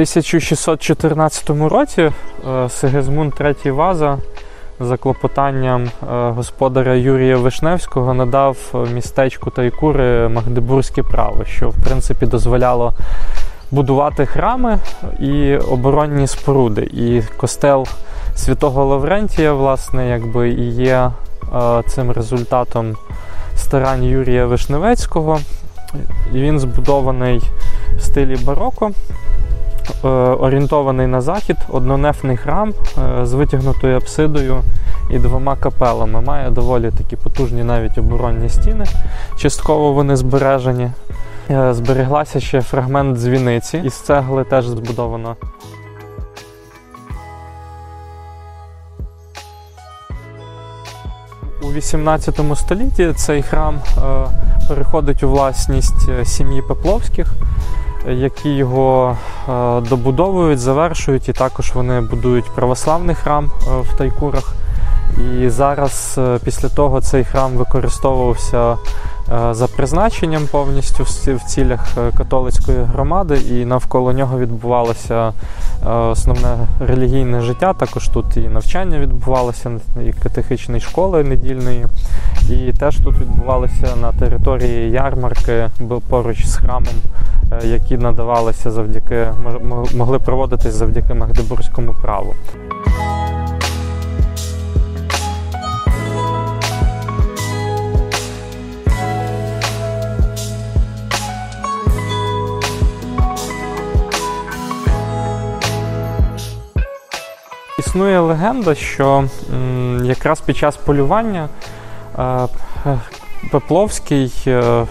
1614 році е, Сигизмунд III Ваза за клопотанням е, господаря Юрія Вишневського надав містечку Тайкури Магдебурзьке право, що в принципі дозволяло будувати храми і оборонні споруди. І костел святого Лаврентія, власне, якби і є е, цим результатом старань Юрія Вишневецького. І Він збудований в стилі бароко. Е, орієнтований на захід, однонефний храм е, з витягнутою апсидою і двома капелами. Має доволі такі потужні навіть оборонні стіни. Частково вони збережені. Е, збереглася ще фрагмент дзвіниці, із цегли теж збудовано. У 18 столітті цей храм переходить у власність сім'ї Пепловських які його е, добудовують, завершують, і також вони будують православний храм е, в Тайкурах. І зараз, е, після того, цей храм використовувався за призначенням повністю в цілях католицької громади, і навколо нього відбувалося основне релігійне життя. Також тут і навчання відбувалося, і катехичної школи недільної. І теж тут відбувалося на території ярмарки поруч з храмом які надавалися завдяки могли проводитись завдяки Магдебурзькому праву. Існує легенда, що якраз під час полювання е, Пепловський е,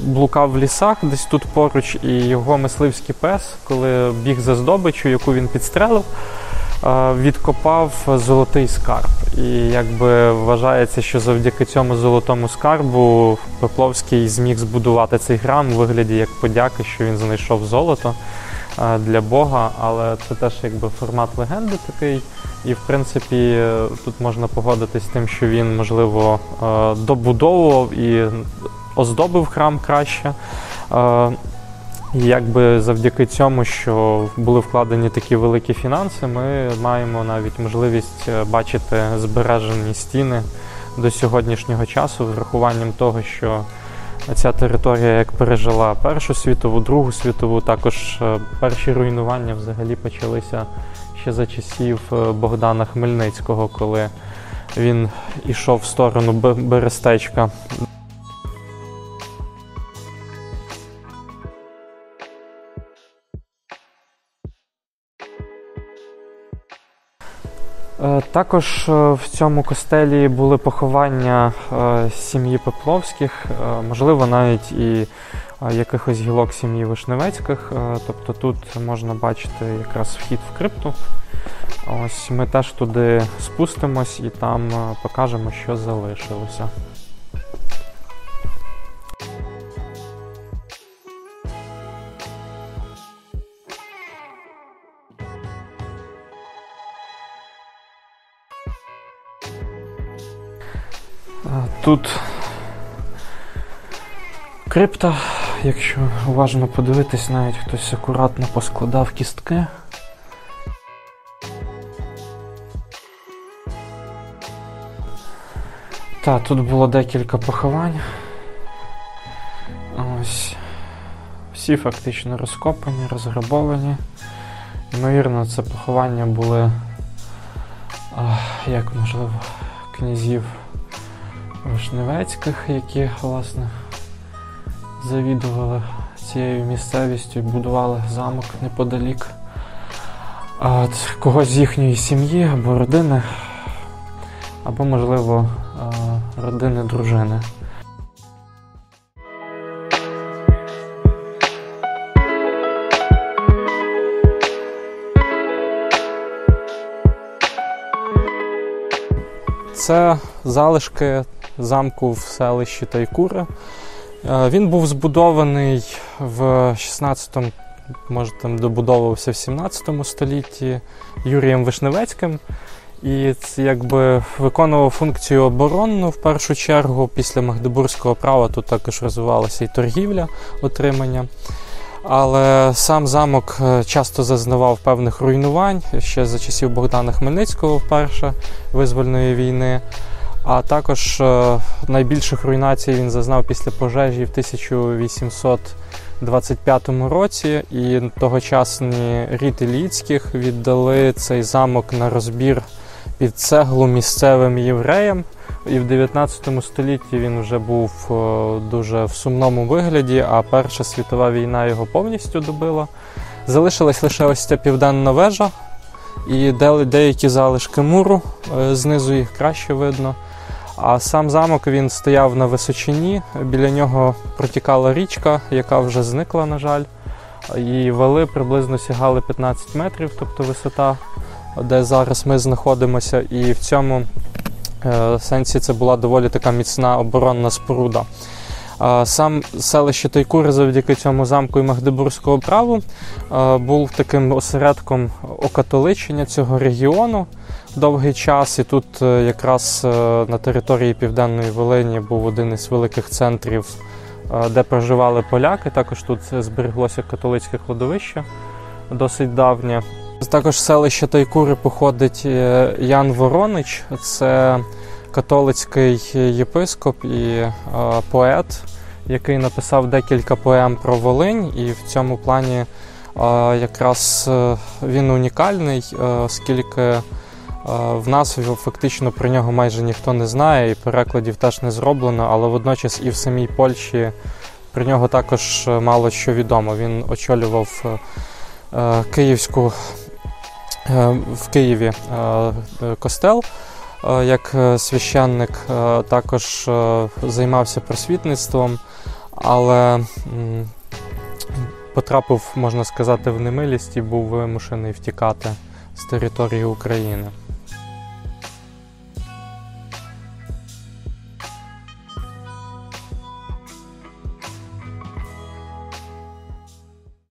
блукав в лісах, десь тут поруч, і його мисливський пес, коли біг за здобичю, яку він підстрелив, відкопав золотий скарб. І якби вважається, що завдяки цьому золотому скарбу Пепловський зміг збудувати цей храм у вигляді як подяки, що він знайшов золото для Бога, але це теж якби формат легенди такий. І, в принципі, тут можна погодитись з тим, що він, можливо, добудовував і оздобив храм краще. Е, якби завдяки цьому, що були вкладені такі великі фінанси, ми маємо навіть можливість е, бачити збережені стіни до сьогоднішнього часу, з врахуванням того, що ця територія як пережила Першу світову, Другу світову, також е, перші руйнування взагалі почалися ще за часів Богдана Хмельницького, коли він ішов в сторону Берестечка. Також е, в цьому костелі були поховання е, сім'ї Пепловських, можливо, навіть і якихось гілок сім'ї Вишневецьких. Тобто тут можна бачити якраз вхід в крипту. Ось Ми теж туди спустимось і там покажемо, що залишилося. Тут крипта, якщо уважно подивитись, навіть хтось акуратно поскладав кістки. Так, тут було декілька поховань. Ось. Всі фактично розкопані, розграбовані. Ймовірно, це поховання були, як можливо, князів. Вишневецьких, які власне завідували цією місцевістю і будували замок неподалік От когось з їхньої сім'ї або родини, або, можливо, родини дружини. Це залишки замку в селищі Тайкура. Е, він був збудований в 16-му, може там добудовувався в 17 столітті Юрієм Вишневецьким. І це якби виконував функцію оборонну в першу чергу. Після Магдебурзького права тут також розвивалася і торгівля отримання. Але сам замок е, часто зазнавав певних руйнувань ще за часів Богдана Хмельницького вперше визвольної війни. А також е, найбільших руйнацій він зазнав після пожежі в 1825 році. І тогочасні рід Іліцьких віддали цей замок на розбір під цеглу місцевим євреям. І в 19 столітті він вже був е, дуже в сумному вигляді, а Перша світова війна його повністю добила. Залишилась лише ось ця південна вежа і де- деякі залишки муру, е, знизу їх краще видно. А сам замок він стояв на височині, біля нього протікала річка, яка вже зникла, на жаль. І вали приблизно сягали 15 метрів, тобто висота, де зараз ми знаходимося. І в цьому е, сенсі це була доволі така міцна оборонна споруда. Сам селище Тайкури завдяки цьому замку і Магдебурзького праву був таким осередком окатоличення цього регіону довгий час. І тут е, якраз е, на території Південної Волині був один із великих центрів, е, де проживали поляки. Також тут збереглося католицьке кладовище досить давнє. Також з селища Тайкури походить Ян Воронич, це католицький єпископ і е, поет, який написав декілька поем про Волинь, і в цьому плані е, якраз е, він унікальний, оскільки в нас фактично про нього майже ніхто не знає, і перекладів теж не зроблено, але водночас і в самій Польщі про нього також мало що відомо. Він очолював київську в Києві костел. Е, Як е, священник е, також займався просвітництвом, але потрапив, можна сказати, в немилість і був вимушений втікати з території України.